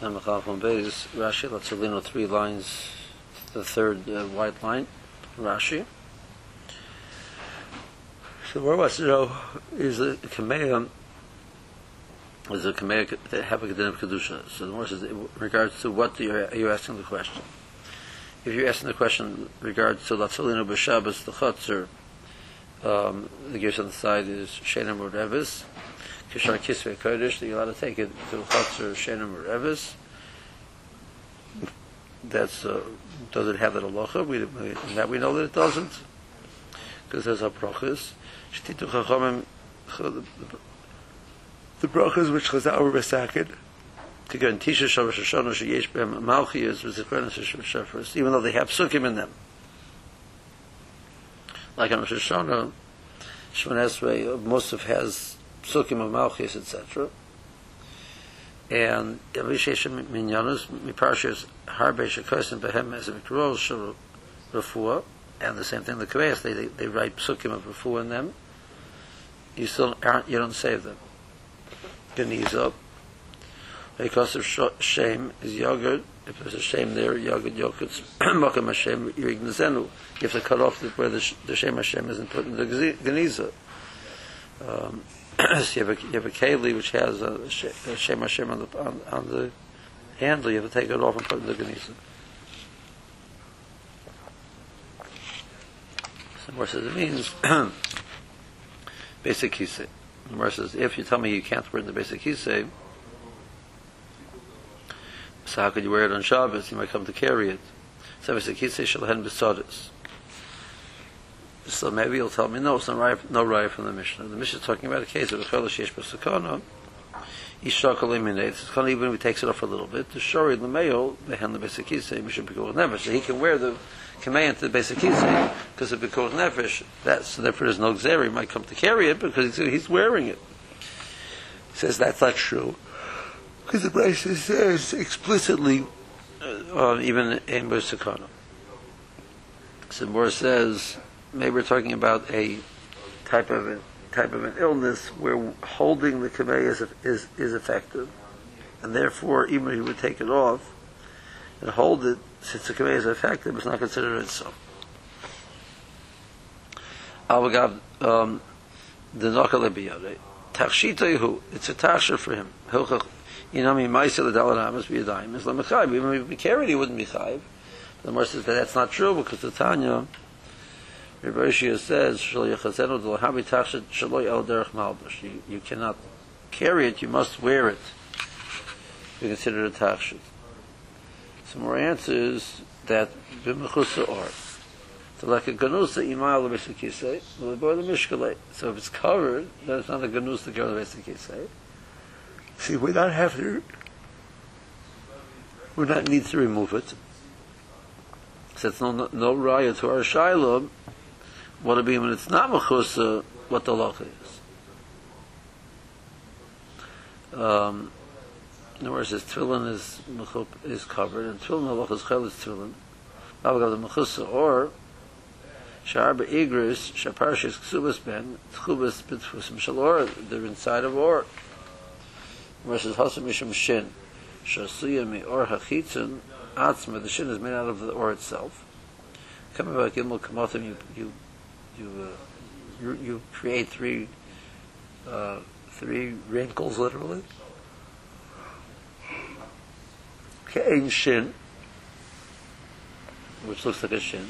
Samachal from Beis, Rashi, lean three lines, the third uh, white line, Rashi. So where was know is a Kameya, is a Kameya that have a Kedin Kedusha. So the more says, in regards to what you're, you're asking the question. If you're asking the question in regards to Latzalino B'Shabbos, the Chatzar, um, the gears on the side is Shenem or Revis, Kishar Kisvei Kodesh, that you're allowed to take it to Chatzar, Shenem or Revis. That's, uh, does it have that halacha? We, we, that we know that it doesn't, because there's a brachas. Shtitu Chachamim, the brachas which Chazal were besaken, כגון תשע של ראש השונה שיש בהם מלכיוס וזיכרונס של שפרס, even though they have psukim in them. Like on Rosh Hashanah, Shemon Esrei, Musaf has psukim of Malchus, etc. And Avishesh Minyanus, Miparshas Harbe Shekosim Behem as a Mikrol Shal Refuah, and the same thing, the Kveas, they, they, they write psukim of Refuah in them. You still aren't, you don't save them. Geniza, because of shame is yogurt. If there's a shame there, yogurt yogurt's makam Hashem yignazenu. You have to cut off the, where the, the shame Hashem isn't put in the geniza. Um, so you have a you have a keli which has a, a shame Hashem on the on, on the handle. You have to take it off and put it in the geniza. So more says it means basic kisei. More says if you tell me you can't wear in the basic kisei so how could you wear it on Shabbos? You might come to carry it. So it's a kitzei shalhen besodis. So maybe you'll tell me, no, it's not right, no right from the Mishnah. The Mishnah is talking about a case of a chela sheesh b'sakana. Ishak eliminates. It's kind of even if he takes it off a little bit. The shori male the hand the basic kisei mishnah b'kol nefesh. So he can wear the kamei into the basic kisei because of b'kol nefesh. That's so therefore there's no xeri. He might come to carry it because he's wearing it. He says that's not true. Because the Brisa says explicitly, uh, even in Sakana. So more says, maybe we're talking about a type of a, type of an illness where holding the kamei is, is, is effective. And therefore, even if you would take it off and hold it, since the kamei is effective, it's not considered it so. Avagav, um, the Nokalabiyare, Tachshita it's a tasha for him you know, I mean, Maisa the Dalar Amos be a dime. Is Lamachayv. Even if he carried, he wouldn't be Chayv. The Gemara says that that's not true because the Tanya, Rabbi Shia says, Shal Yechazenu Delahabi Tachshet Shaloi El Derech. You cannot carry it, you must wear it. You consider it Tachshet. Some more answers that B'mechusa or. So like a ganusa imal lebesakisei, well, the mishkalei. So if it's covered, then it's not a ganusa to go lebesakisei. See, we don't have to, we don't need to remove it. So it's no, no, no raya to our shiloh, what it be when it's not mechusa, what the loch is. Um, in other words, his tefillin is, is covered, and tefillin halach is chel is tefillin. Now we got the mechusa, or, Shar be'igris, shaparshis ksubas ben, tchubas b'tfusim shalor, they're inside of or versus Hasam Mishum Shin. Shasuya mi or hachitzin atzma. The shin is made out of the or itself. Coming back Gimel Kamothim, you you you, uh, you you create three uh, three wrinkles literally. Kein shin, which looks like a shin.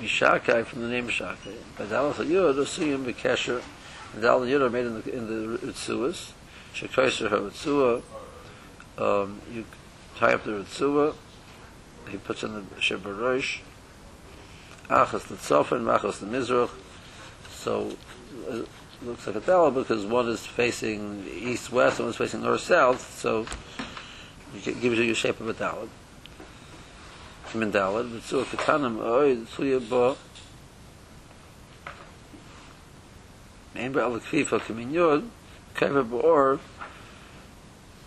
Mishakai from the name Mishakai. Badal Yud Asuyim Bekesher. Badal Yud are made in the in the Ritzuas. Shekaiser Haritzua, um, you tie up the Ritzua, he puts in the Shebarosh, Achas the Tzofan, Machas the Mizrach, so it looks like a Dala because one is facing east-west, one is facing north-south, so it gives you the shape of a Dalit. Min Dalit, Ritzua Ketanim, Oy, Tzuya Bo, Ein Ba'al Kfifa Kamin Yod, kever bor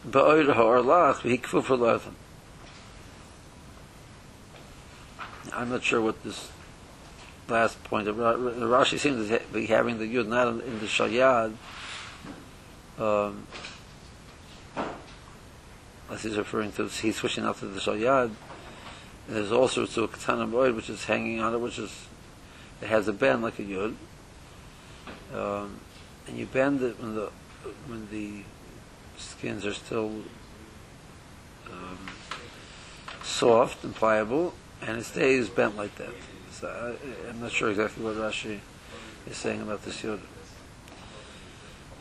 ba'oir ha'or lach v'hikfu for I'm not sure what this last point of Rashi seems to be having the yud not in the shayad um, Unless he's referring to, he's switching out to the Shalyad. There's also to a Katana Moed, which is hanging on it, which is, it has a bend like a Yud. Um, and you bend it when the, when the skins are still um, soft and pliable, and it stays bent like that. I, I'm not sure exactly what Rashi is saying about this Yud.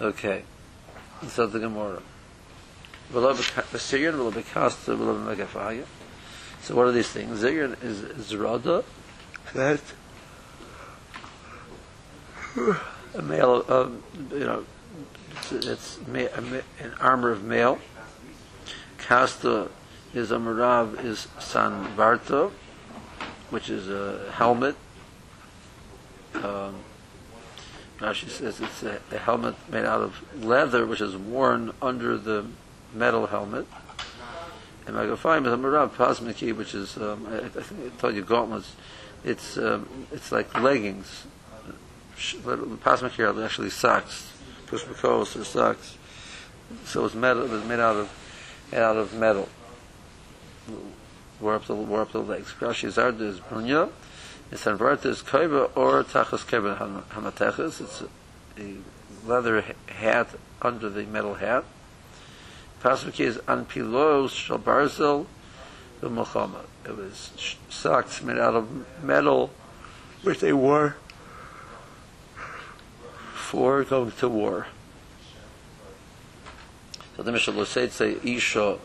Okay. So the Gemara. So what are these things? Ziryan is Zrada, that a male, um, you know, it's, an armor of male. Kasta is a marav is sanvarta, which is a helmet. Um, Rashi says it's a, a helmet made out of leather, which is worn under the metal helmet. And Magafayim is a marav pasmiki, which is um, I, I think I told you gauntlets. It's um, it's like leggings. Pasmiki are actually socks, pushmakos or socks. So it's metal. It was made out of made out of metal. Wore up the wore up the legs. Rashi Zarda is brunya. It's converted is koiva or tachas keva hamateches. It's a, leather hat under the metal hat. Pasuk is an pilos shal barzel v'mochama. It was socks made out of metal, which they wore for going to war. So the Mishnah said, say isha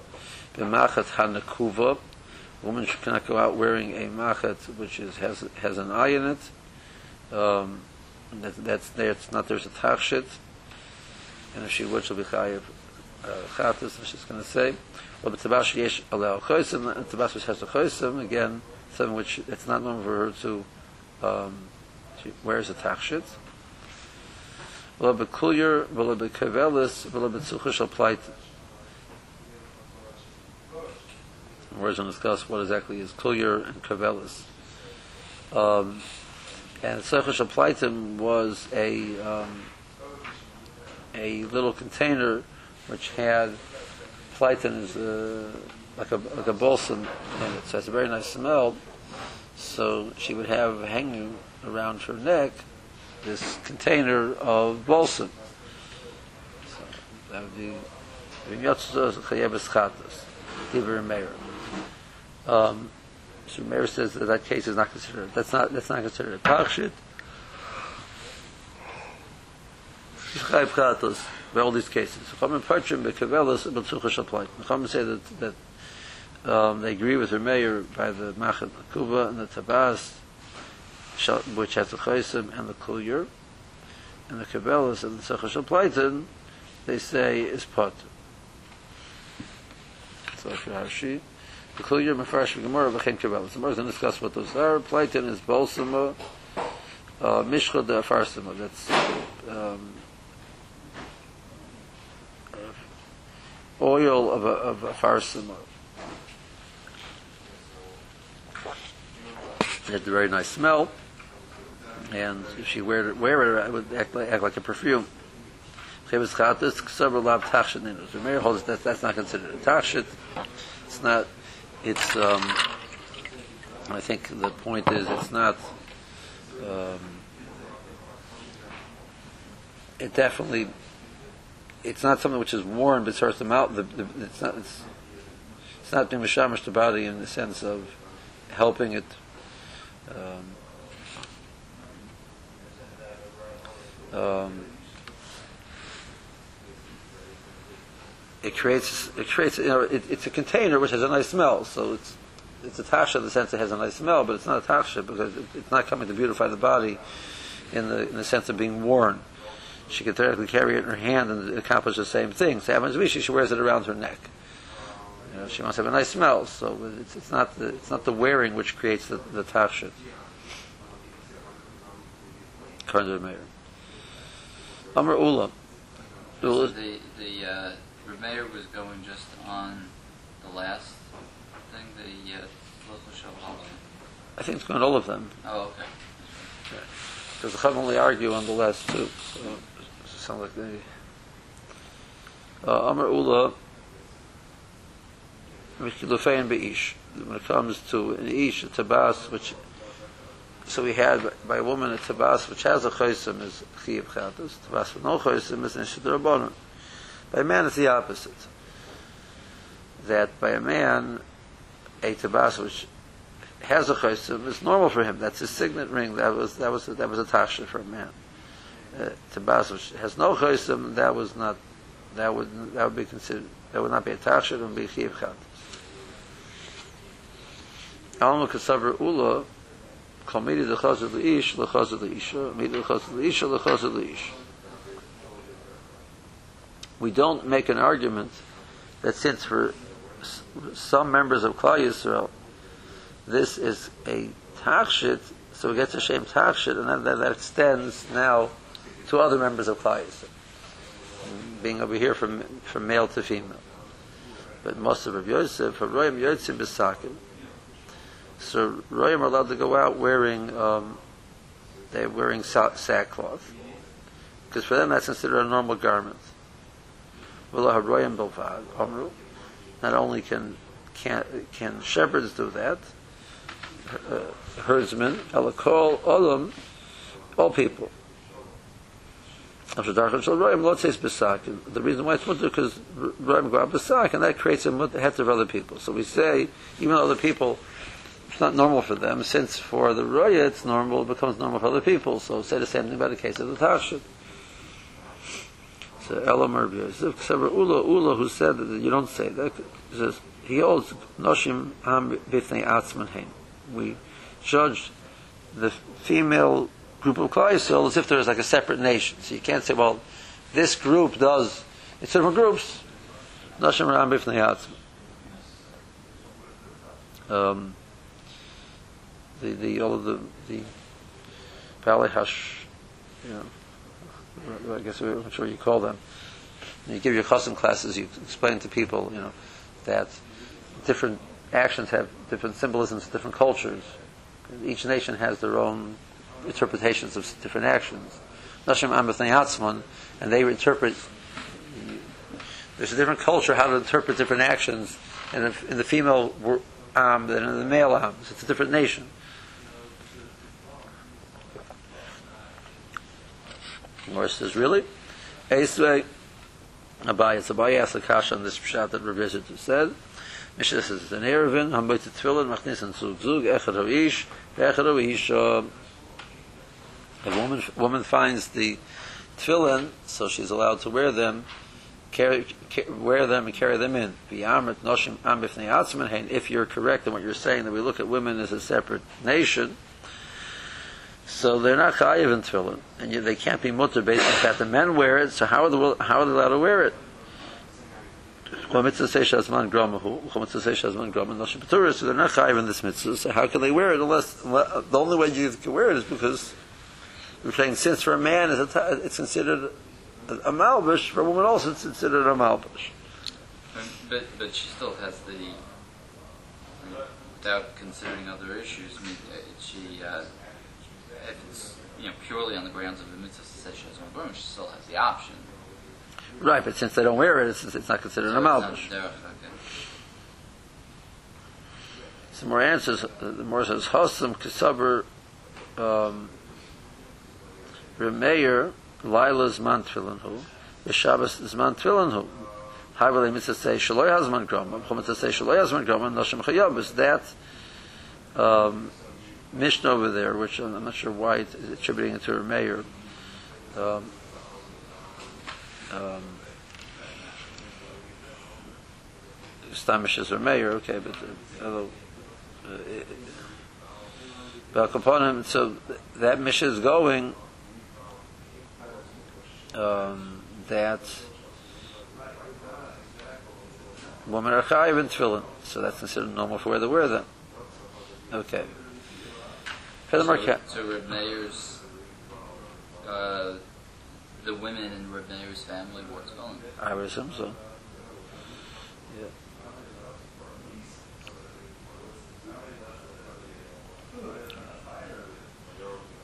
b'machat hanakuva. Woman cannot go out wearing a machat which is has has an eye in it. Um, that, that's there. It's not there's a tachshit, and if she would, she'll be chayiv chatas. She's going to say, well, but tabash yesh allow chosim, and tabash which has a chosim again, something which it's not known for her to. Um, she wears a tachshit. Well, but kulyer, well, but kavelis, well, but suchish applied. We're going to discuss what exactly is kulyer and kavelis. Um, and Sechesh Aplaitim was a um, a little container which had Plaitin is like a like a balsam in it, so it's a very nice smell. So she would have hanging around her neck this container of balsam. So that would be. Um, so Meir says that that case is not considered. That's not that's not considered a tachshit. Chayev Chatas by all these cases. Chachamim Parchim Bekavelas B'Tzucha Shalplayt. Chachamim say that that um, they agree with her mayor by the Machat Kuba and the Tabas, which has the Chaysim and the Kulyer, and the Kabbalas and the Tzucha Shalplaytin, they say is pot. So if Rashi, the Kulyer Mefresh Gemara V'Chen Kabbalas. The Gemara is going to discuss what those are. Playtin is Bolsama, uh, Mishcha de Afarsama. That's um, oil of a, of a farsima. It had a very nice smell, and if she wear it, wear it, it would act like, act like a perfume. Chavis chatas several lav tachshit in it. The Meir holds that that's not considered a tachshit. It's not. It's. Um, I think the point is it's not. Um, it definitely it's not something which is worn but starts to melt. The, the, it's not it's, it's not being mishamish the body in the sense of helping it. Um, um, it creates it creates you know it, it's a container which has a nice smell so it's it's a tasha in the sense it has a nice smell but it's not a tasha because it, it's not coming to beautify the body in the in the sense of being worn she could theoretically carry it in her hand and accomplish the same thing. So happens to she, wears it around her neck. You know, she to have a nice smell, so it's, it's not the it's not the wearing which creates the the the. Amr Ula. So the the uh, Mayor was going just on the last thing, the uh, local show holiday. I think it's going all of them. Oh, okay. Because the Chav only argue on the last two. So it sounds like they. Uh, Amr Ula. Michilufein Be'ish. When it comes to an Ish, a Tabas, which so we had by a woman a tabas which has a chosim is chiyuv chatas, tabas with no chosim is nishid rabbanon. By man it's the opposite. That by a man, a tabas which has a chosim is normal for him. That's his signet ring. That was that was that was a tasha for a man. Uh, tabas which has no chosim, that was not that would that would be considered that would not be a tasha. Would be chiyuv chatas. Alma kasavar ula kol midi lechazir leish, lechazir leisha, midi lechazir leisha, lechazir leish. We don't make an argument that since for some members of Klal Yisrael, this is a tachshit, so it gets a shame tachshit, and that, that, extends now to other members of Klal Yisrael, being over here from, from male to female. But most of Rav Yosef, for Royim Yotzim Besakim, so Royim are allowed to go out wearing um, they're wearing sackcloth because for them that's considered a normal garment. Not only can can can shepherds do that, uh, herdsmen, elakol olam, all people. After lot says besak. The reason why it's mutter because royim go out besak, and that creates a heter of other people. So we say even other people it's not normal for them, since for the roya it's normal, it becomes normal for other people. So say the same thing about the case of the Tashit. So Rabbi Yosef, Ksabra Ula, Ula, who said that you don't say that, he says, he holds Noshim Ham Bifnei Atzman Hein. We judge the female group of Yisrael as if there is like a separate nation. So you can't say, well, this group does, it's different groups. Noshim Ham Bifnei Atzman. Um, the the all of the the Valley Hush, you know, I guess I'm sure you call them. You give your custom classes, you explain to people, you know, that different actions have different symbolisms, different cultures. Each nation has their own interpretations of different actions. Nashim Atzman, and they interpret. There's a different culture how to interpret different actions, and in, the female am um, than in the male am. It's a different nation. Gemara says, really? Esvei, Abai, it's Abai asked a kasha on this pshat that Rabbi Yisrael said. Mishnah says, it's an Eruvin, Hamoit Tefillin, Machnis and Zug Zug, Echad Ha'ish, Echad Ha'ish, uh, a woman, woman finds the tefillin, so she's allowed to wear them, carry, ca- wear them and carry them in. If you're correct in what you're saying, that we look at women as a separate nation, so they're not chayiv in tefillin, and they can't be mutter based on the that men wear it. So how are the, how are they allowed to wear it? So they're not chayiv in this mitzvah. So how can they wear it unless, the only way you can wear it is because we're saying since for a man it's, a, it's considered a, malbush, for a woman also it's considered a malbush. But but she still has the, without considering other issues. Uh, she uh, if it's you know purely on the grounds of the mitzvah to say she has one broom, she still has the option. Right, but since they don't wear it, it's, it's not considered a So not malbush. okay. Some more answers. uh, The more says Hosam Kisaber um, Remeir Lila's man tefillin hu the Shabbos is man tefillin hu. However, mitzvah say shaloi hazman groma. B'chol mitzvah say shaloi hazman groma. Noshim chayab is that um, Mishnah over there, which I'm not sure why it's attributing it to Remeir. Um, um, Stamish is Remeir, okay, but uh, uh, upon him, so that mission is going um, that women are chayiv in tefillin, so that's considered normal for where they wear them. Okay. Furthermore, So, ca- so Reb Meir's, uh, the women in Reb Meir's family wore tefillin. I would assume so. Yeah.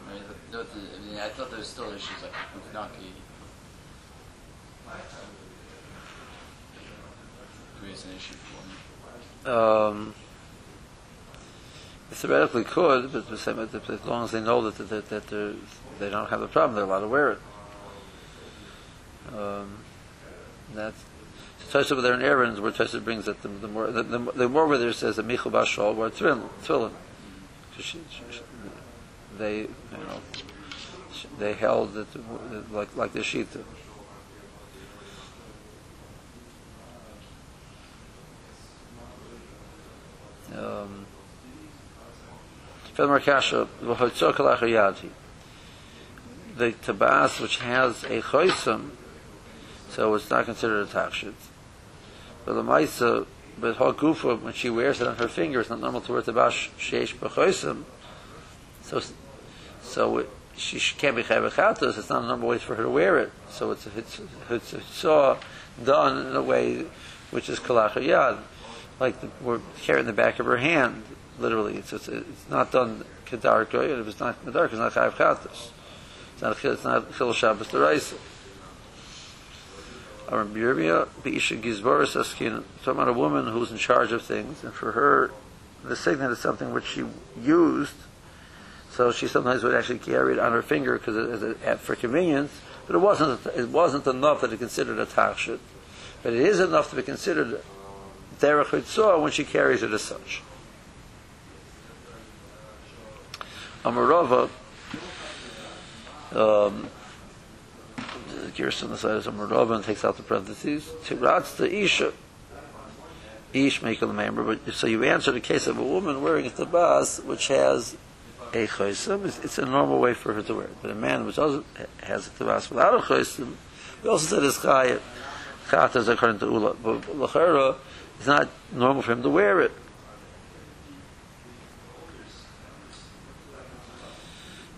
I mean, the, the, I mean, I thought there was still issues like Ufnaki. Creates an issue for me. Um, theoretically could, but the same- as long as they know that that, that they don't have the problem, they're allowed to wear it. Um, that's Tosha with their errands, where Tosha brings that the, the more the, the, the more where there says a michal bashol, where she- she- They, you know, they held that like like the shita. The tabas which has a choisam, so it's not considered a tachshit. But the maisa, but her gufa, when she wears it on her finger, it's not normal to wear tabas sheish b'choisam. So, so it, she sh- can't be chayvachatos. It's not a normal way for her to wear it. So it's it's, it's saw done in a way which is kalach yad, like the, we're carrying the back of her hand. Literally, it's it's, it's not done kedarko. And if it's not kedarko, it's not chayvachatos. It's not it's not chil Shabbos deraisa. Our Yirmiyah, Beisha Gizboris Askin, talking about a woman who's in charge of things, and for her, the signet is something which she used, so she sometimes would actually carry it on her finger because for convenience, but it wasn't it wasn't enough that it considered a tachshit, but it is enough to be considered derech when she carries it as such. Amarova, um, the Gerson is Amarova and takes out the parentheses. Tiratz the Isha. Ish make a member, but so you answer the case of a woman wearing a tabas which has a chosim, it's, it's a normal way for her to wear it. But a man which doesn't has a tabas without a chosim, we also said his chayat. Chata is according to Ula, but lachera, it's not normal for him to wear it.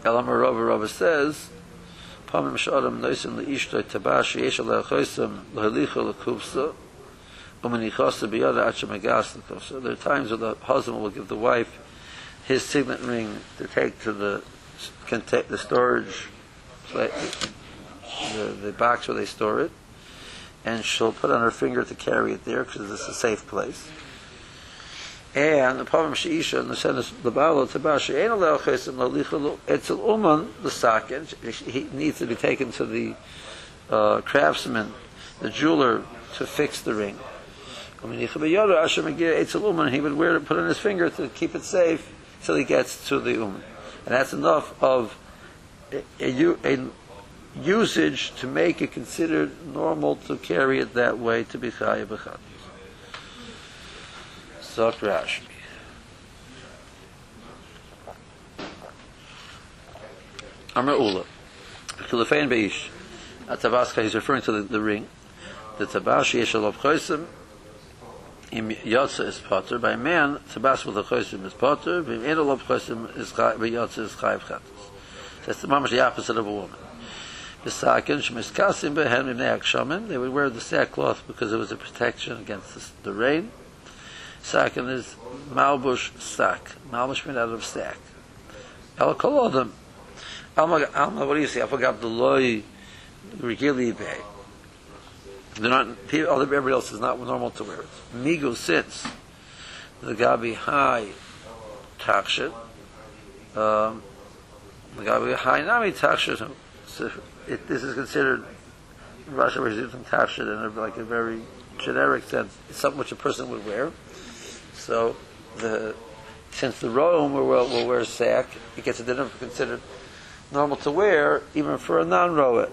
Elam Rava Rava says, Pamim Shadam Noisim Leishtoi Tabash Yesh Aleh Chosim Lehalicha Lekuvsa Umenichasa Biyada Acha Megas Lekuvsa. There are times where the husband will give the wife his signet ring to take to the can take the storage pla- the, the box where they store it and she'll put on her finger to carry it there because it's a safe place and the problem sheisha in the sentence the balo tabash ain't allowed chesim lo lichalu etzel uman the sakin he needs to be taken to the uh, craftsman the jeweler to fix the ring he would wear it, put it on his finger to keep it safe till he gets to the uman. And that's enough of a, a, a usage to make it considered normal to carry it that way to be chayav Sok Rashi. Amr Ula. Kilafein Beish. At Tabaska, he's referring to the, the ring. The Tabash Yeshalav Chosim. Im Yotza is Potter. By man, Tabas with a Chosim is Potter. A Lov Chosim is Yotza is Chayiv Chatas. That's the mamash the opposite of a woman. Bisakin shemiskasim behen mimnei akshamin. They would wear the sackcloth because it was a protection against the, the rain. Sakin is malbush sack. Malbush made out of sack. El kolodem. Alma, what do you say? I forgot the loy regili bay. They're not, people, everybody else is not normal to wear it. Migu sits. The gabi high takshet. Um, the gabi high nami takshet. So it, this is considered Russia using takshet in a, like a very generic sense. It's something which a person would wear. So the since the Rome will, will, will wear a sack, it gets a dinner considered normal to wear, even for a non-roet.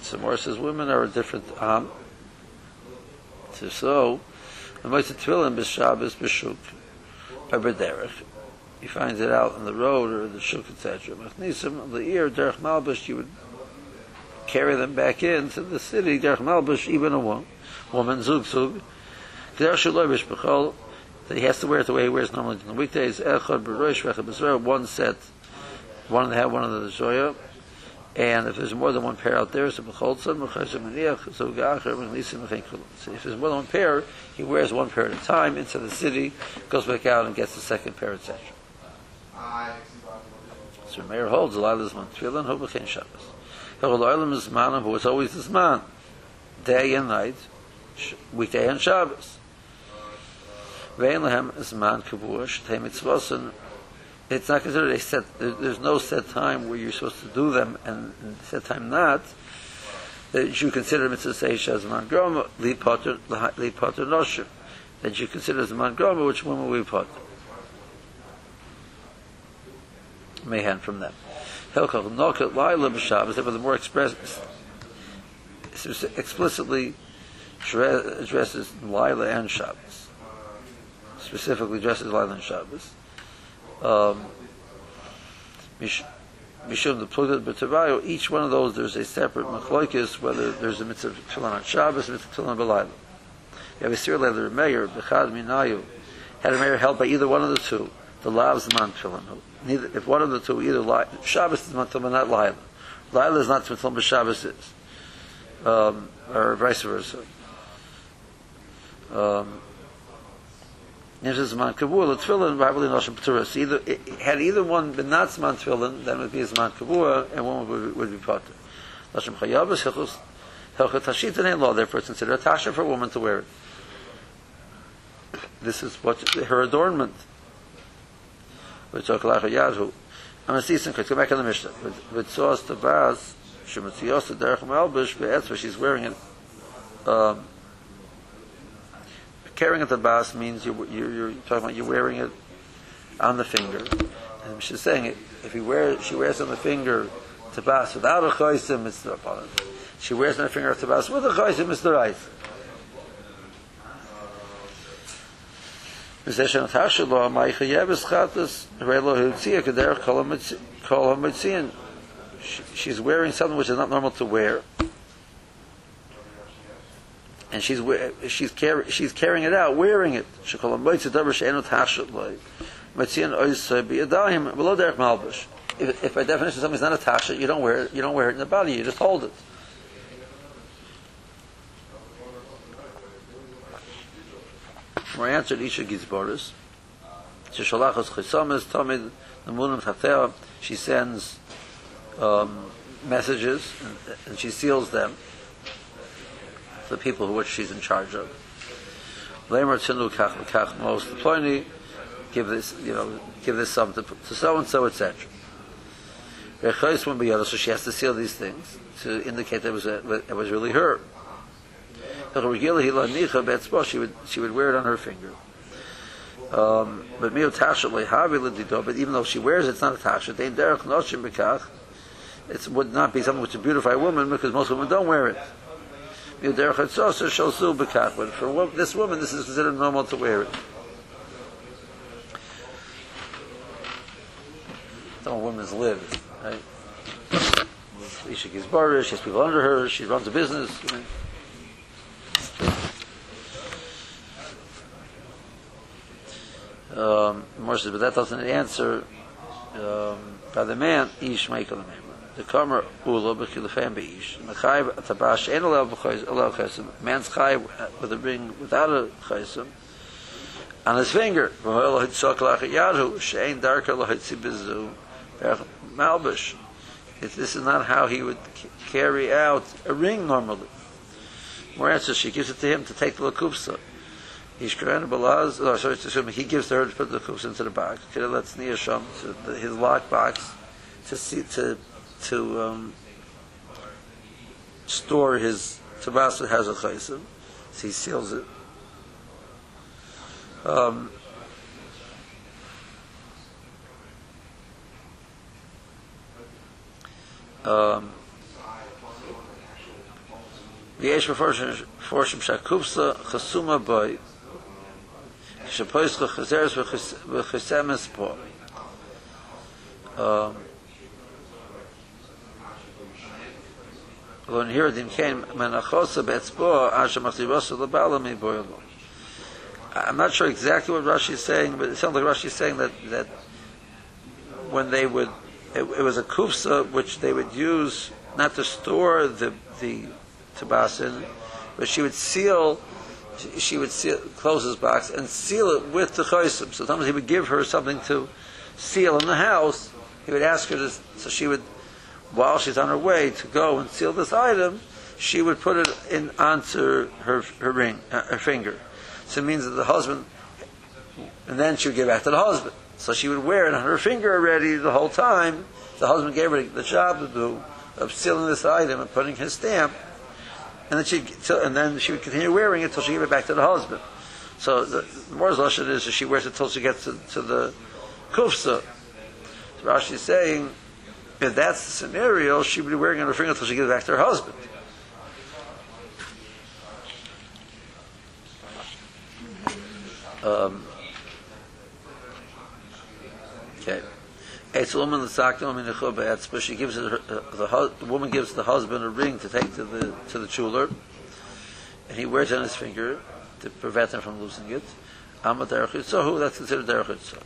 So more says women are a different um. So so, the Moitzah Tefillin b'Shabbos b'Shuk or b'Derech. He finds it out on the road or the shuk, etc. Machnisim the ear derech malbush. You would carry them back into the city derech malbush. Even a woman, woman zug zug. Derech shalovish b'chol. That he has to wear it the way he wears normally on the weekdays. One set, one a half, one of the zoya. And if there's more than one pair out there, so b'cholzon, b'chayzim maniach, so ga'acher, b'chnisim, b'chein So if there's more than one pair, he wears one pair at a time into the city, goes back out and gets the second pair, etc. So Meir holds a lot of this man. Tefillin hu b'chein Shabbos. Hechol oilam is man who is always this man, day and night, weekday and Shabbos. Vein lehem zman kavua shetei mitzvosin. It's not considered a set. There's no set time where you're supposed to do them, and set time not. That you consider mitzvah seisha zman groma li potter noshim. That you consider zman groma which woman we potter. Mayhan from them. Hilchach nokat laila b'Shabbos. But the more express, explicitly addresses Lila and Shabbos. Specifically addresses Lila and Shabbos. Um, Mish- Mishum the Plugat B'Tavayo, each one of those there's a separate machloikis, whether there's a mitzvah tefillin on Shabbos, mitzvah tefillin b'Layla. You have a Sir Leather Meir, Bechad Minayu, had a Meir held by either one of the two, the Lav's man tefillin. Neither, if one of the two, either Li- Shabbos is man tefillin, not Lila. Lila is not tefillin, but Shabbos is. Um, or vice versa. Um, If it's Zman Kavua, the Tefillin, Rabbi Noshim P'turas. Either, it- had either one been not Zman Tefillin, then would be Zman Kavua, and one would, would be Potter. Noshim Chayavas, Hilchus, Hilchut Tashit, and law, therefore it's considered a Tasha for a woman to wear it. This is what, her adornment. We talk like a Yadhu. I'm a season, go back in the Mishnah. With, with Tzos Tabaz, Shemitzios, Derech Malbish, Be'etzva, she's wearing it, um, carrying a tabas means you, you're, you're talking about you're wearing it on the finger. And she's saying it, if you wear, she wears on the finger tabas without a choisim, it's the opponent. She wears on the finger tabas with a choisim, it's the right. V'zeshen atashe lo ha'maicha yeves chatas re'lo h'utzia ha'mitzi- kol She's wearing something which is not normal to wear. And she's she's carry, she's carrying it out, wearing it. If, if by definition something's not a tashet, you don't wear it. You don't wear it in the body. You just hold it. More answered Isha Gizboris. Shesholachos chisomes tamid. She sends um, messages and, and she seals them the people who which she's in charge of. Lamer tzinu kach v'kach most ploni, give this, you know, give this sum to, to so and so, etc. Rechayis be b'yada, so she has to seal these things to indicate that it was, a, it was really her. She would she would wear it on her finger. Um, but mio tasha lehavi l'dido. But even though she wears it, it's not a tasha. They derech noshim b'kach. It would not be something which would beautify a woman because most women don't wear it. But for this woman, this is considered normal to wear it. Some women's live, right? Isha gives bar, she has people under her, she runs a business. You know. um, says, but that doesn't answer um, by the man, ish meikal the de kamer ulo be kil fam be ish me khay ta ba shen lo be khoy lo khasem mens khay with a ring without a khasem on his finger well lo hit sok lag yaru shen dark lo hit sibizu er malbish it this is not how he would carry out a ring normally. Whereas she gives it to him to take the kupsa he's going to balaz or so to him he gives her to put the kupsa into the box. Kid let's near some to his lock box to see to to um, store his tabasa has a chaysim. So he seals it. Um, um, ויש מפורשים שהקופסה חסומה בוי שפויסך חזרס וחסמס פה. ונהיר דין כן מנחוסה באצבו אשר מחזיבוסו לבעלה מבוילו. I'm not sure exactly what Rashi is saying, but it sounds like Rashi is saying that, that when they would, it, it was a kufsa which they would use not to store the, the tabasin, but she would seal, she- she would seal, close his box and seal it with the chaysim. So sometimes he would give her something to seal in the house. He would ask her to, so she would, while she's on her way to go and seal this item, she would put it in onto her her ring, uh, her finger. So it means that the husband and then she would give back to the husband. So she would wear it on her finger already the whole time. The husband gave her the job to do of sealing this item and putting his stamp, and then she and then she would continue wearing it until she gave it back to the husband. So the, the more is that she wears it until she gets to, to the kufsa. So Rashi is saying if that's the scenario, she would be wearing on her finger until she gives it back to her husband. Um, okay. It's a woman that's but she gives her, uh, the, hu- the woman gives the husband a ring to take to the to the jeweler, and he wears it on his finger to prevent him from losing it. That's considered derech yitzah.